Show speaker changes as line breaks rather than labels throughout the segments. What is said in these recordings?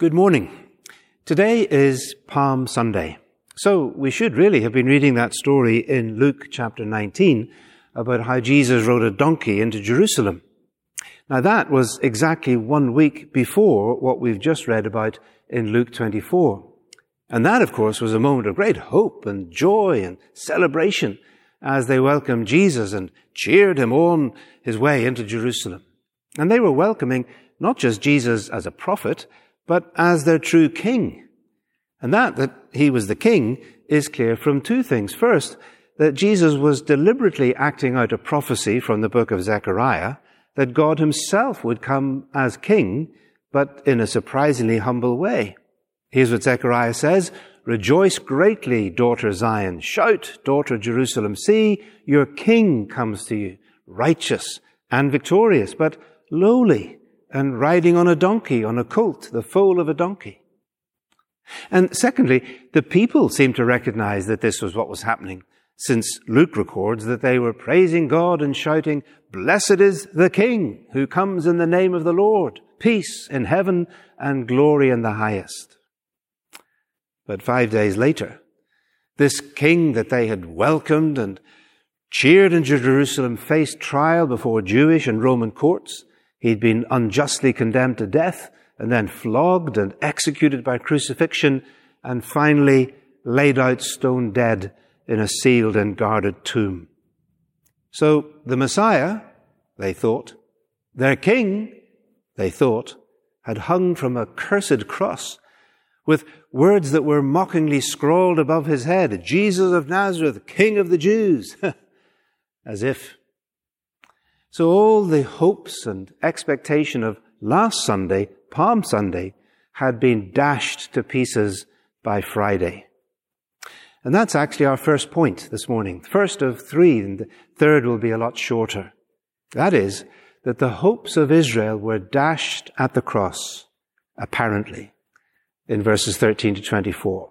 Good morning. Today is Palm Sunday. So we should really have been reading that story in Luke chapter 19 about how Jesus rode a donkey into Jerusalem. Now that was exactly one week before what we've just read about in Luke 24. And that, of course, was a moment of great hope and joy and celebration as they welcomed Jesus and cheered him on his way into Jerusalem. And they were welcoming not just Jesus as a prophet, but as their true king. And that, that he was the king, is clear from two things. First, that Jesus was deliberately acting out a prophecy from the book of Zechariah that God himself would come as king, but in a surprisingly humble way. Here's what Zechariah says, Rejoice greatly, daughter Zion. Shout, daughter Jerusalem. See, your king comes to you, righteous and victorious, but lowly and riding on a donkey, on a colt, the foal of a donkey. And secondly, the people seem to recognize that this was what was happening, since Luke records that they were praising God and shouting, Blessed is the King who comes in the name of the Lord, peace in heaven and glory in the highest. But five days later, this king that they had welcomed and cheered in Jerusalem faced trial before Jewish and Roman courts. He'd been unjustly condemned to death and then flogged and executed by crucifixion and finally laid out stone dead in a sealed and guarded tomb. So the Messiah, they thought, their king, they thought, had hung from a cursed cross with words that were mockingly scrawled above his head Jesus of Nazareth, King of the Jews. As if. So all the hopes and expectation of last Sunday, Palm Sunday, had been dashed to pieces by Friday. And that's actually our first point this morning. First of three, and the third will be a lot shorter. That is, that the hopes of Israel were dashed at the cross, apparently in verses 13 to 24.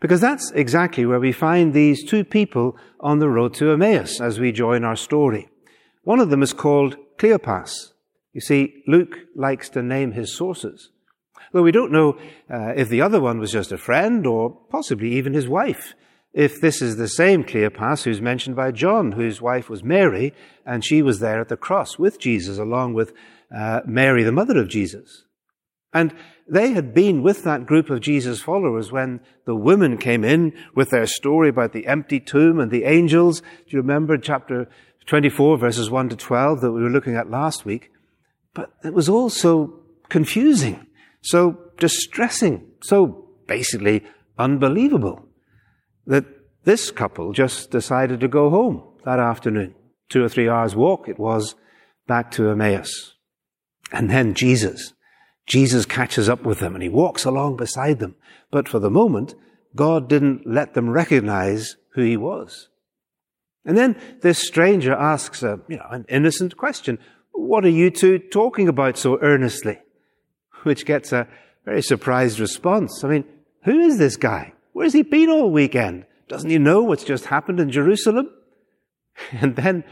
Because that's exactly where we find these two people on the road to Emmaus as we join our story. One of them is called Cleopas. You see, Luke likes to name his sources. Though we don't know uh, if the other one was just a friend or possibly even his wife. If this is the same Cleopas who's mentioned by John, whose wife was Mary, and she was there at the cross with Jesus along with uh, Mary, the mother of Jesus. And they had been with that group of Jesus followers when the women came in with their story about the empty tomb and the angels. Do you remember chapter 24 verses 1 to 12 that we were looking at last week? But it was all so confusing, so distressing, so basically unbelievable that this couple just decided to go home that afternoon. Two or three hours walk it was back to Emmaus. And then Jesus Jesus catches up with them and he walks along beside them. But for the moment, God didn't let them recognize who he was. And then this stranger asks a, you know, an innocent question. What are you two talking about so earnestly? Which gets a very surprised response. I mean, who is this guy? Where's he been all weekend? Doesn't he know what's just happened in Jerusalem? And then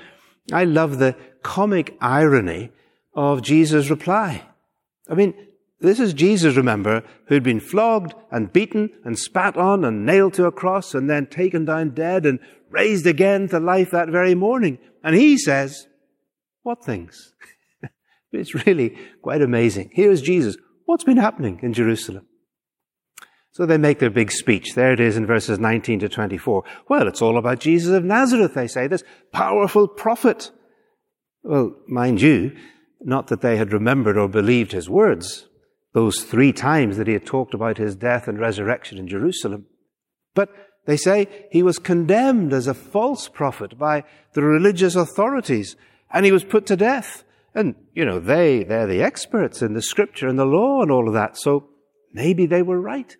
I love the comic irony of Jesus' reply. I mean, this is Jesus, remember, who'd been flogged and beaten and spat on and nailed to a cross and then taken down dead and raised again to life that very morning. And he says, what things? it's really quite amazing. Here's Jesus. What's been happening in Jerusalem? So they make their big speech. There it is in verses 19 to 24. Well, it's all about Jesus of Nazareth, they say, this powerful prophet. Well, mind you, not that they had remembered or believed his words, those three times that he had talked about his death and resurrection in Jerusalem. But they say he was condemned as a false prophet by the religious authorities and he was put to death. And, you know, they, they're the experts in the scripture and the law and all of that. So maybe they were right.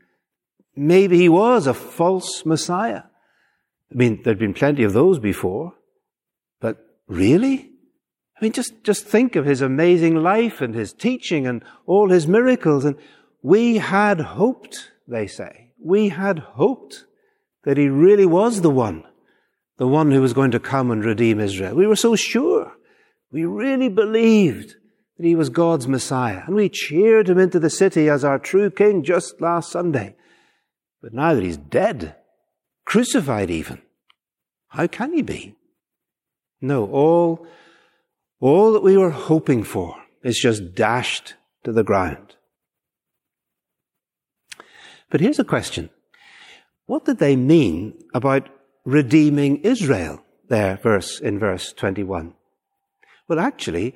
Maybe he was a false Messiah. I mean, there'd been plenty of those before. But really? I mean, just, just think of his amazing life and his teaching and all his miracles. And we had hoped, they say, we had hoped that he really was the one, the one who was going to come and redeem Israel. We were so sure. We really believed that he was God's Messiah. And we cheered him into the city as our true king just last Sunday. But now that he's dead, crucified even, how can he be? No, all, all that we were hoping for is just dashed to the ground. But here's a question. What did they mean about redeeming Israel there, verse, in verse 21? Well, actually,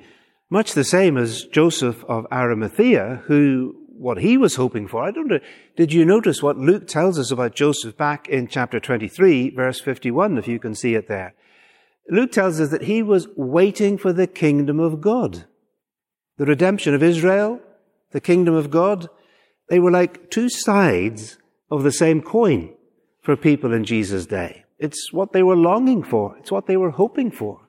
much the same as Joseph of Arimathea, who, what he was hoping for. I don't know, did you notice what Luke tells us about Joseph back in chapter 23, verse 51, if you can see it there? Luke tells us that he was waiting for the kingdom of God. The redemption of Israel, the kingdom of God, they were like two sides of the same coin for people in Jesus' day. It's what they were longing for. It's what they were hoping for.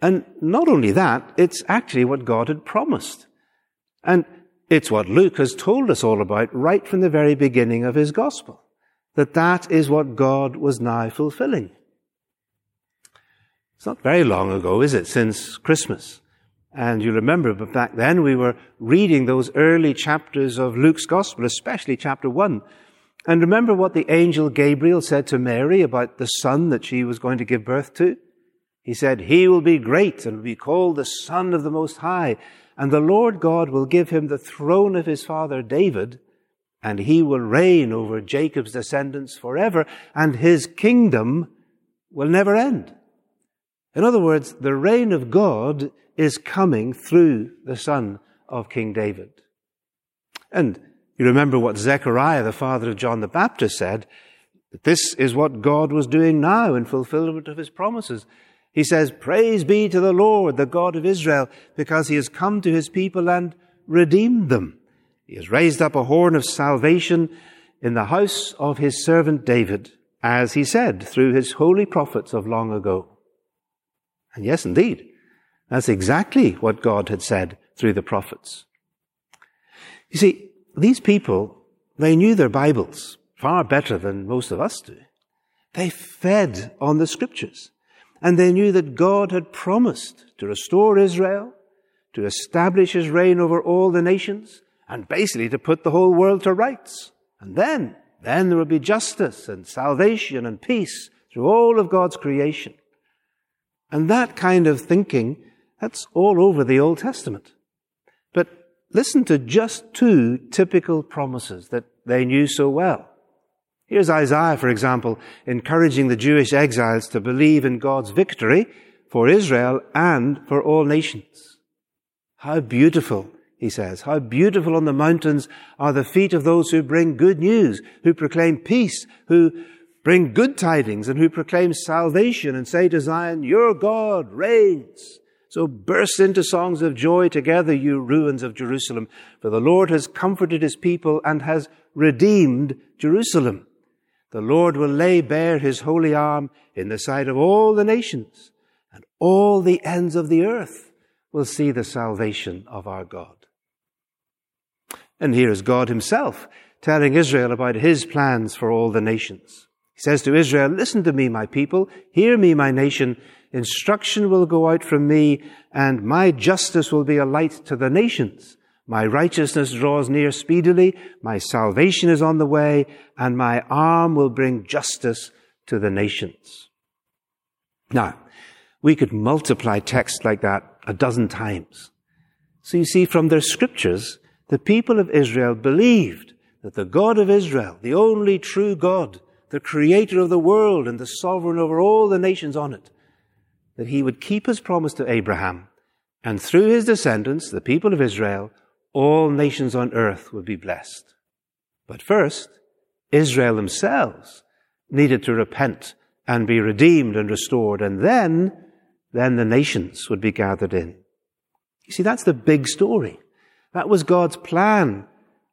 And not only that, it's actually what God had promised. And it's what Luke has told us all about right from the very beginning of his gospel. That that is what God was now fulfilling. It's not very long ago, is it, since Christmas? And you remember, but back then we were reading those early chapters of Luke's gospel, especially chapter one. And remember what the angel Gabriel said to Mary about the son that she was going to give birth to? He said, He will be great and will be called the Son of the Most High, and the Lord God will give him the throne of his father David, and he will reign over Jacob's descendants forever, and his kingdom will never end. In other words, the reign of God is coming through the son of King David. And you remember what Zechariah, the father of John the Baptist, said. This is what God was doing now in fulfillment of his promises. He says, Praise be to the Lord, the God of Israel, because he has come to his people and redeemed them. He has raised up a horn of salvation in the house of his servant David, as he said through his holy prophets of long ago. And yes, indeed, that's exactly what God had said through the prophets. You see, these people, they knew their Bibles far better than most of us do. They fed on the scriptures. And they knew that God had promised to restore Israel, to establish his reign over all the nations, and basically to put the whole world to rights. And then, then there would be justice and salvation and peace through all of God's creation. And that kind of thinking, that's all over the Old Testament. Listen to just two typical promises that they knew so well. Here's Isaiah, for example, encouraging the Jewish exiles to believe in God's victory for Israel and for all nations. How beautiful, he says, how beautiful on the mountains are the feet of those who bring good news, who proclaim peace, who bring good tidings, and who proclaim salvation and say to Zion, your God reigns. So burst into songs of joy together, you ruins of Jerusalem, for the Lord has comforted his people and has redeemed Jerusalem. The Lord will lay bare his holy arm in the sight of all the nations, and all the ends of the earth will see the salvation of our God. And here is God himself telling Israel about his plans for all the nations. He says to Israel, listen to me, my people, hear me, my nation, instruction will go out from me, and my justice will be a light to the nations. My righteousness draws near speedily, my salvation is on the way, and my arm will bring justice to the nations. Now, we could multiply texts like that a dozen times. So you see, from their scriptures, the people of Israel believed that the God of Israel, the only true God, the creator of the world and the sovereign over all the nations on it, that he would keep his promise to Abraham, and through his descendants, the people of Israel, all nations on earth would be blessed. But first, Israel themselves needed to repent and be redeemed and restored, and then, then the nations would be gathered in. You see, that's the big story. That was God's plan,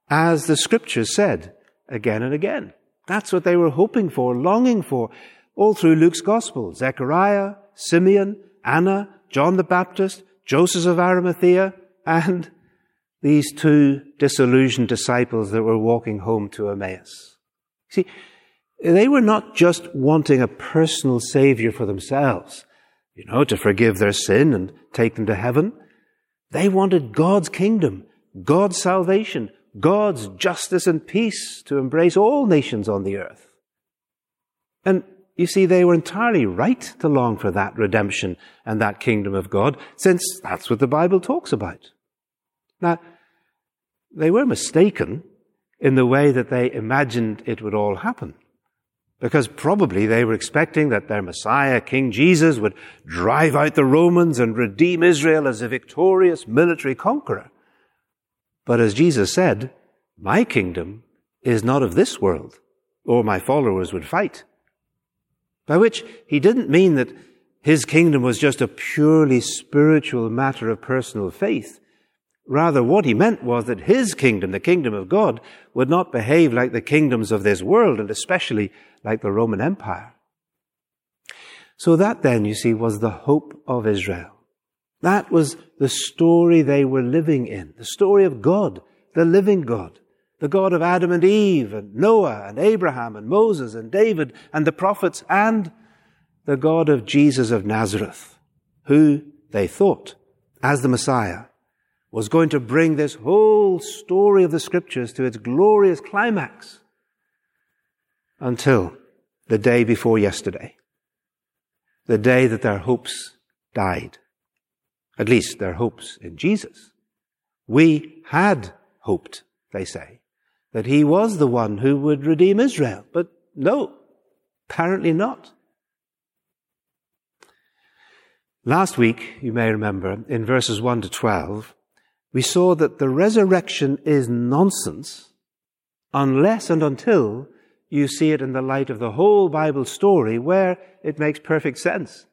as the scriptures said again and again. That's what they were hoping for, longing for, all through Luke's gospel. Zechariah, Simeon, Anna, John the Baptist, Joseph of Arimathea, and these two disillusioned disciples that were walking home to Emmaus. See, they were not just wanting a personal savior for themselves, you know, to forgive their sin and take them to heaven. They wanted God's kingdom, God's salvation, God's justice and peace to embrace all nations on the earth. And you see, they were entirely right to long for that redemption and that kingdom of God, since that's what the Bible talks about. Now, they were mistaken in the way that they imagined it would all happen. Because probably they were expecting that their Messiah, King Jesus, would drive out the Romans and redeem Israel as a victorious military conqueror. But as Jesus said, my kingdom is not of this world, or my followers would fight. By which he didn't mean that his kingdom was just a purely spiritual matter of personal faith. Rather, what he meant was that his kingdom, the kingdom of God, would not behave like the kingdoms of this world, and especially like the Roman Empire. So that then, you see, was the hope of Israel. That was the story they were living in, the story of God, the living God, the God of Adam and Eve, and Noah, and Abraham, and Moses, and David, and the prophets, and the God of Jesus of Nazareth, who they thought, as the Messiah, was going to bring this whole story of the scriptures to its glorious climax until the day before yesterday, the day that their hopes died. At least their hopes in Jesus. We had hoped, they say, that he was the one who would redeem Israel. But no, apparently not. Last week, you may remember, in verses 1 to 12, we saw that the resurrection is nonsense unless and until you see it in the light of the whole Bible story where it makes perfect sense.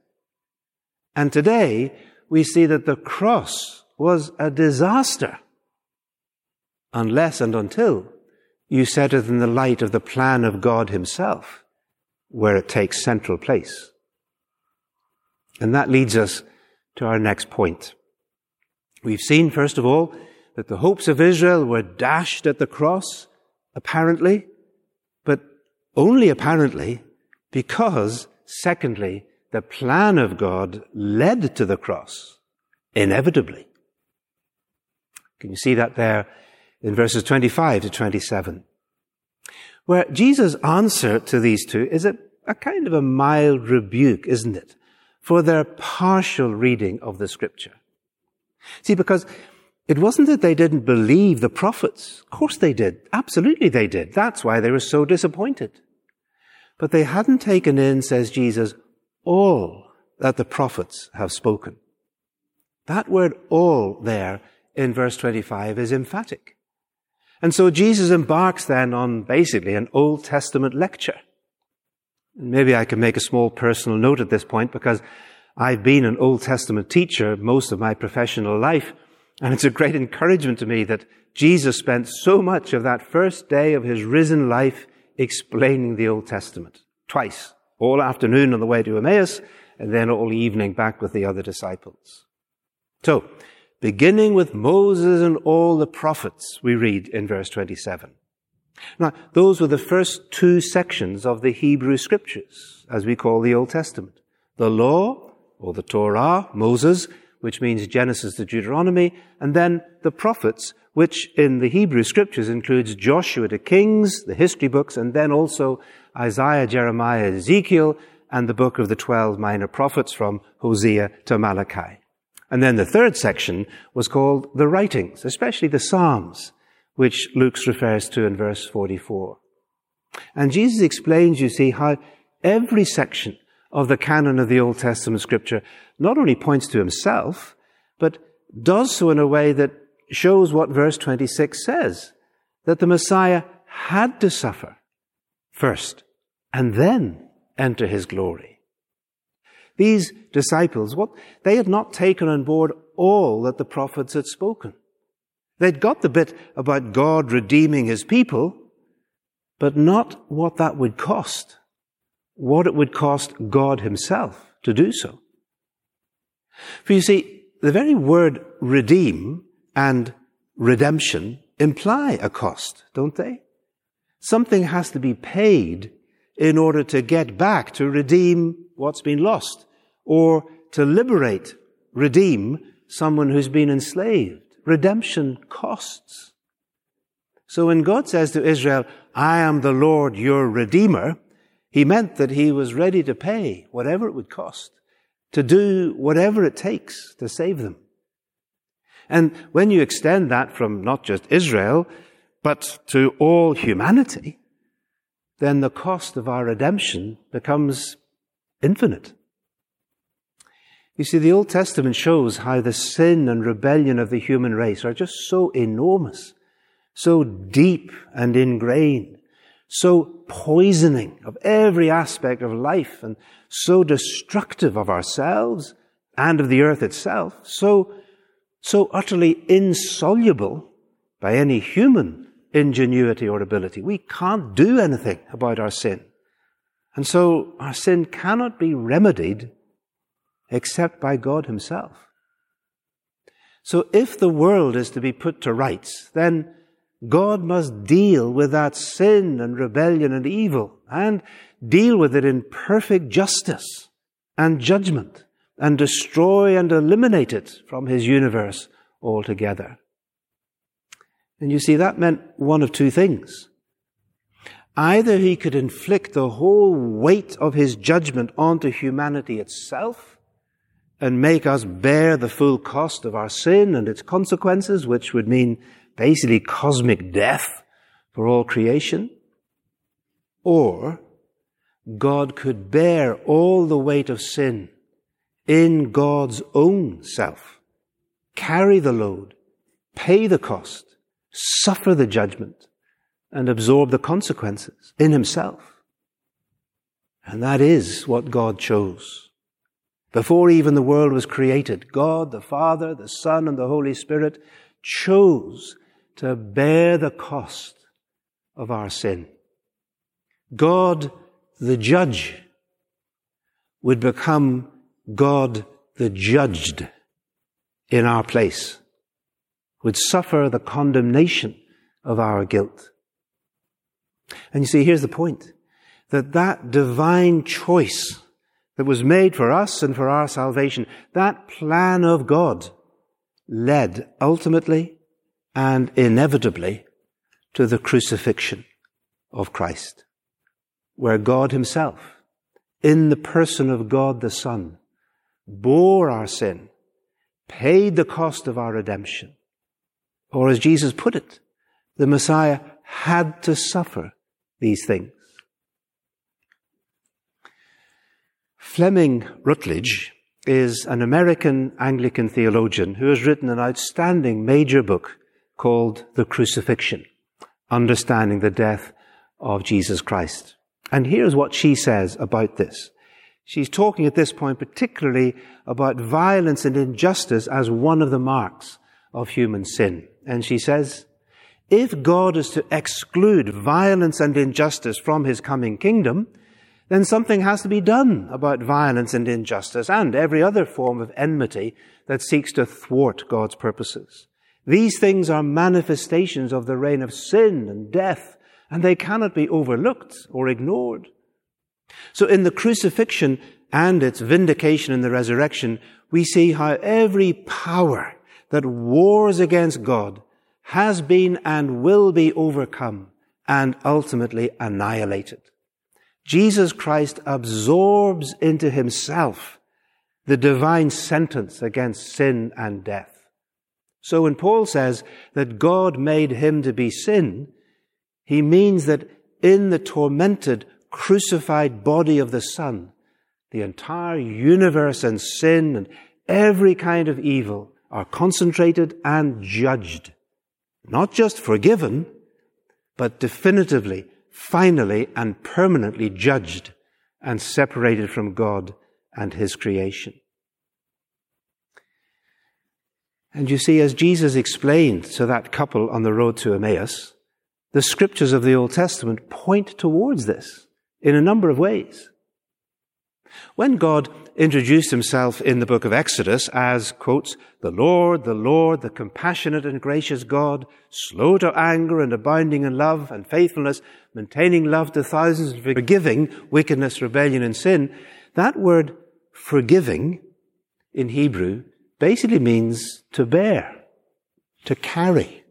And today, we see that the cross was a disaster unless and until you set it in the light of the plan of God Himself, where it takes central place. And that leads us to our next point. We've seen, first of all, that the hopes of Israel were dashed at the cross, apparently, but only apparently because, secondly, the plan of God led to the cross, inevitably. Can you see that there in verses 25 to 27? Where Jesus' answer to these two is a, a kind of a mild rebuke, isn't it? For their partial reading of the scripture. See, because it wasn't that they didn't believe the prophets. Of course they did. Absolutely they did. That's why they were so disappointed. But they hadn't taken in, says Jesus, all that the prophets have spoken. That word all there in verse 25 is emphatic. And so Jesus embarks then on basically an Old Testament lecture. Maybe I can make a small personal note at this point because I've been an Old Testament teacher most of my professional life. And it's a great encouragement to me that Jesus spent so much of that first day of his risen life explaining the Old Testament twice, all afternoon on the way to Emmaus, and then all evening back with the other disciples. So, beginning with Moses and all the prophets, we read in verse 27. Now, those were the first two sections of the Hebrew scriptures, as we call the Old Testament. The law, or the Torah, Moses, which means Genesis to Deuteronomy, and then the prophets, which in the Hebrew scriptures includes Joshua to Kings, the history books, and then also Isaiah, Jeremiah, Ezekiel, and the book of the 12 minor prophets from Hosea to Malachi. And then the third section was called the writings, especially the Psalms, which Luke refers to in verse 44. And Jesus explains, you see, how every section of the canon of the Old Testament scripture not only points to himself, but does so in a way that shows what verse 26 says that the Messiah had to suffer first and then enter his glory. These disciples, what they had not taken on board all that the prophets had spoken. They'd got the bit about God redeeming his people, but not what that would cost, what it would cost God himself to do so. For you see, the very word redeem and redemption imply a cost, don't they? Something has to be paid in order to get back, to redeem what's been lost, or to liberate, redeem someone who's been enslaved. Redemption costs. So when God says to Israel, I am the Lord your Redeemer, he meant that he was ready to pay whatever it would cost, to do whatever it takes to save them. And when you extend that from not just Israel, but to all humanity, then the cost of our redemption becomes infinite. You see, the Old Testament shows how the sin and rebellion of the human race are just so enormous, so deep and ingrained, so poisoning of every aspect of life, and so destructive of ourselves and of the earth itself, so, so utterly insoluble by any human ingenuity or ability. We can't do anything about our sin. And so our sin cannot be remedied except by God Himself. So if the world is to be put to rights, then God must deal with that sin and rebellion and evil and deal with it in perfect justice and judgment and destroy and eliminate it from His universe altogether. And you see, that meant one of two things. Either he could inflict the whole weight of his judgment onto humanity itself and make us bear the full cost of our sin and its consequences, which would mean basically cosmic death for all creation. Or God could bear all the weight of sin in God's own self, carry the load, pay the cost, suffer the judgment, and absorb the consequences in himself. And that is what God chose. Before even the world was created, God, the Father, the Son, and the Holy Spirit chose to bear the cost of our sin. God, the judge, would become God, the judged, in our place would suffer the condemnation of our guilt. And you see, here's the point. That that divine choice that was made for us and for our salvation, that plan of God led ultimately and inevitably to the crucifixion of Christ, where God himself, in the person of God the Son, bore our sin, paid the cost of our redemption, or as Jesus put it, the Messiah had to suffer these things. Fleming Rutledge is an American Anglican theologian who has written an outstanding major book called The Crucifixion, Understanding the Death of Jesus Christ. And here's what she says about this. She's talking at this point particularly about violence and injustice as one of the marks of human sin. And she says, if God is to exclude violence and injustice from his coming kingdom, then something has to be done about violence and injustice and every other form of enmity that seeks to thwart God's purposes. These things are manifestations of the reign of sin and death, and they cannot be overlooked or ignored. So in the crucifixion and its vindication in the resurrection, we see how every power that wars against God has been and will be overcome and ultimately annihilated. Jesus Christ absorbs into himself the divine sentence against sin and death. So when Paul says that God made him to be sin, he means that in the tormented, crucified body of the Son, the entire universe and sin and every kind of evil are concentrated and judged. Not just forgiven, but definitively, finally, and permanently judged and separated from God and His creation. And you see, as Jesus explained to that couple on the road to Emmaus, the scriptures of the Old Testament point towards this in a number of ways. When God introduced himself in the book of Exodus as, quotes, the Lord, the Lord, the compassionate and gracious God, slow to anger and abounding in love and faithfulness, maintaining love to thousands and forgiving wickedness, rebellion, and sin, that word forgiving in Hebrew basically means to bear, to carry.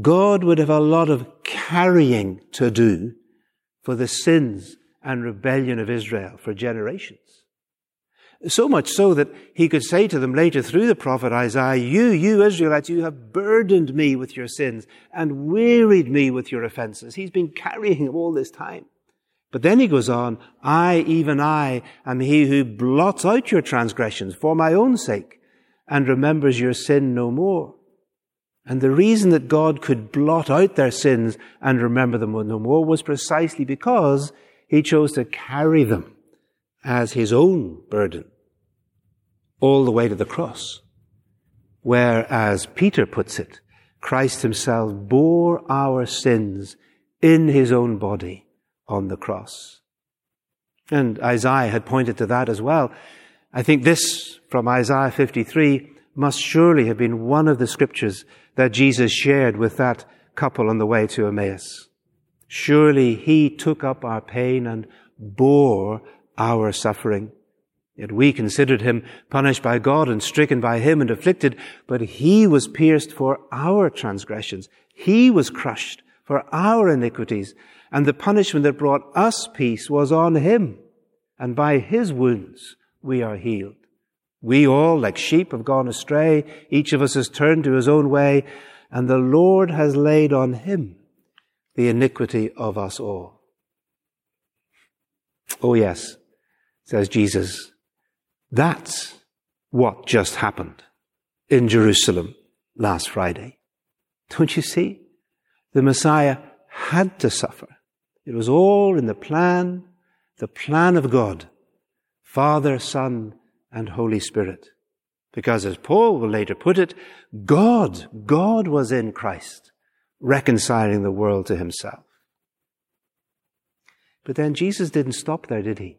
God would have a lot of carrying to do for the sins and rebellion of Israel for generations. So much so that he could say to them later through the prophet Isaiah, You, you Israelites, you have burdened me with your sins and wearied me with your offenses. He's been carrying them all this time. But then he goes on, I, even I, am he who blots out your transgressions for my own sake and remembers your sin no more. And the reason that God could blot out their sins and remember them no more was precisely because he chose to carry them as his own burden all the way to the cross. Whereas Peter puts it, Christ himself bore our sins in his own body on the cross. And Isaiah had pointed to that as well. I think this from Isaiah 53 must surely have been one of the scriptures that Jesus shared with that couple on the way to Emmaus. Surely he took up our pain and bore our suffering. Yet we considered him punished by God and stricken by him and afflicted, but he was pierced for our transgressions. He was crushed for our iniquities, and the punishment that brought us peace was on him, and by his wounds we are healed. We all, like sheep, have gone astray. Each of us has turned to his own way, and the Lord has laid on him the iniquity of us all. Oh yes, says Jesus, that's what just happened in Jerusalem last Friday. Don't you see? The Messiah had to suffer. It was all in the plan, the plan of God, Father, Son, and Holy Spirit. Because as Paul will later put it, God, God was in Christ, reconciling the world to himself. But then Jesus didn't stop there, did he?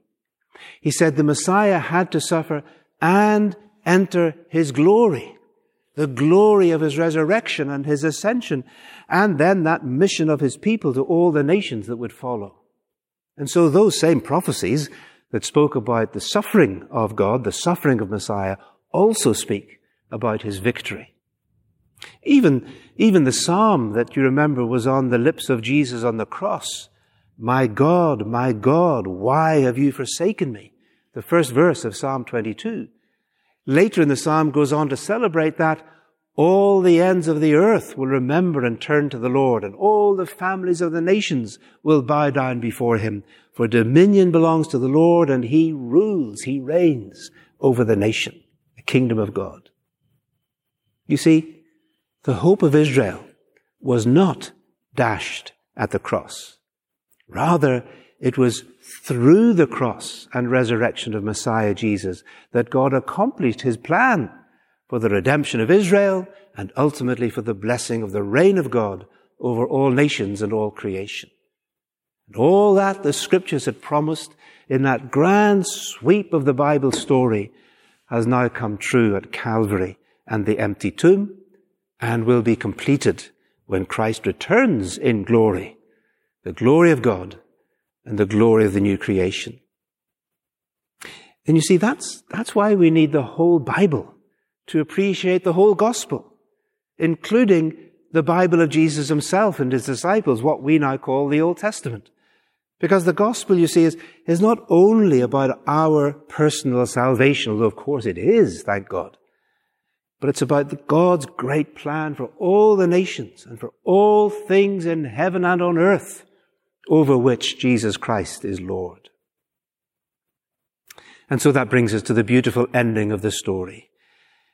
He said the Messiah had to suffer and enter his glory, the glory of his resurrection and his ascension, and then that mission of his people to all the nations that would follow. And so those same prophecies that spoke about the suffering of God, the suffering of Messiah, also speak about his victory. Even, even the psalm that you remember was on the lips of Jesus on the cross my God, my God, why have you forsaken me? The first verse of Psalm 22. Later in the psalm goes on to celebrate that all the ends of the earth will remember and turn to the Lord, and all the families of the nations will bow down before him. For dominion belongs to the Lord, and he rules, he reigns over the nation, the kingdom of God. You see, the hope of Israel was not dashed at the cross. Rather, it was through the cross and resurrection of Messiah Jesus that God accomplished his plan for the redemption of Israel and ultimately for the blessing of the reign of God over all nations and all creation. And all that the scriptures had promised in that grand sweep of the Bible story has now come true at Calvary and the empty tomb and will be completed when Christ returns in glory the glory of God and the glory of the new creation. And you see, that's, that's why we need the whole Bible to appreciate the whole gospel, including the Bible of Jesus himself and his disciples, what we now call the Old Testament. Because the gospel, you see, is, is not only about our personal salvation, although of course it is, thank God, but it's about God's great plan for all the nations and for all things in heaven and on earth over which Jesus Christ is Lord. And so that brings us to the beautiful ending of the story.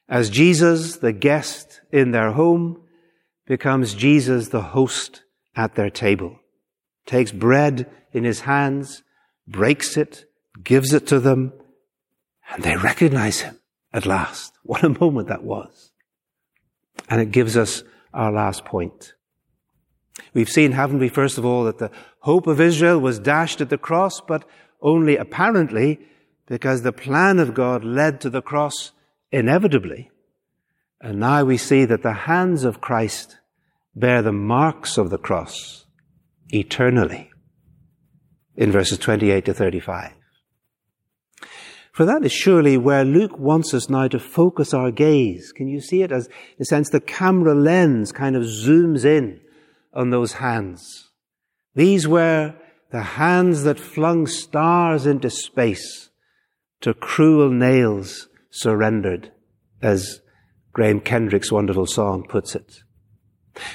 As Jesus, the guest in their home, becomes Jesus, the host at their table, takes bread in his hands, breaks it, gives it to them, and they recognize him at last. What a moment that was. And it gives us our last point. We've seen, haven't we, first of all, that the hope of Israel was dashed at the cross, but only apparently because the plan of God led to the cross inevitably. And now we see that the hands of Christ bear the marks of the cross eternally in verses 28 to 35. For that is surely where Luke wants us now to focus our gaze. Can you see it as, in a sense, the camera lens kind of zooms in on those hands. These were the hands that flung stars into space to cruel nails surrendered, as Graham Kendrick's wonderful song puts it.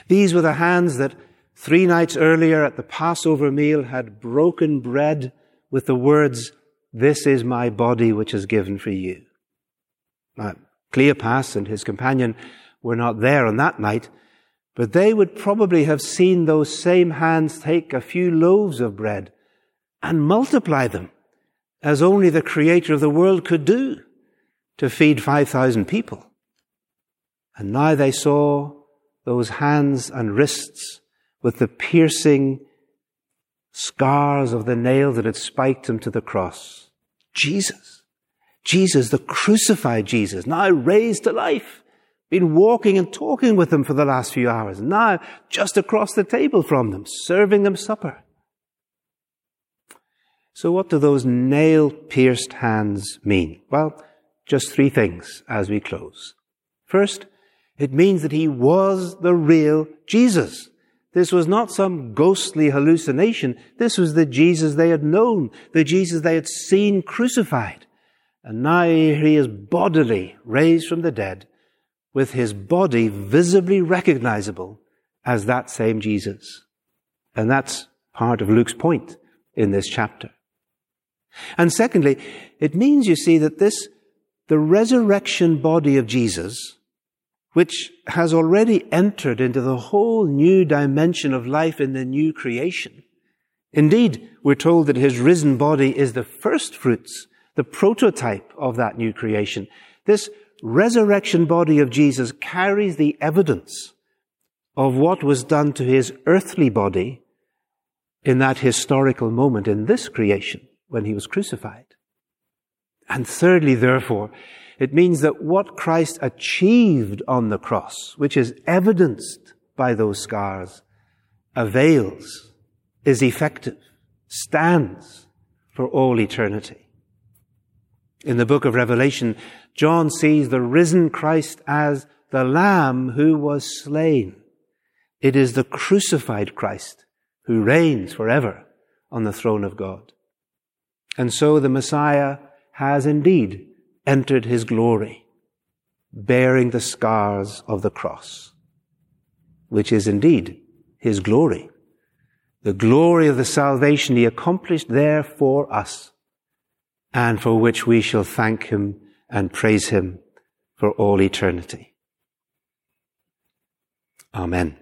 These were the hands that three nights earlier at the Passover meal had broken bread with the words, this is my body which is given for you. Now, Cleopas and his companion were not there on that night, but they would probably have seen those same hands take a few loaves of bread and multiply them as only the creator of the world could do to feed 5,000 people. And now they saw those hands and wrists with the piercing scars of the nail that had spiked him to the cross. Jesus. Jesus, the crucified Jesus, now raised to life. Been walking and talking with them for the last few hours. Now, just across the table from them, serving them supper. So what do those nail pierced hands mean? Well, just three things as we close. First, it means that he was the real Jesus. This was not some ghostly hallucination. This was the Jesus they had known, the Jesus they had seen crucified. And now he is bodily raised from the dead, with his body visibly recognizable as that same Jesus. And that's part of Luke's point in this chapter. And secondly, it means, you see, that this, the resurrection body of Jesus, which has already entered into the whole new dimension of life in the new creation. Indeed, we're told that his risen body is the first fruits, the prototype of that new creation. This resurrection body of Jesus carries the evidence of what was done to his earthly body in that historical moment in this creation when he was crucified. And thirdly, therefore, it means that what Christ achieved on the cross, which is evidenced by those scars, avails, is effective, stands for all eternity. In the book of Revelation, John sees the risen Christ as the Lamb who was slain. It is the crucified Christ who reigns forever on the throne of God. And so the Messiah has indeed entered his glory, bearing the scars of the cross, which is indeed his glory. The glory of the salvation he accomplished there for us, and for which we shall thank him and praise him for all eternity. Amen.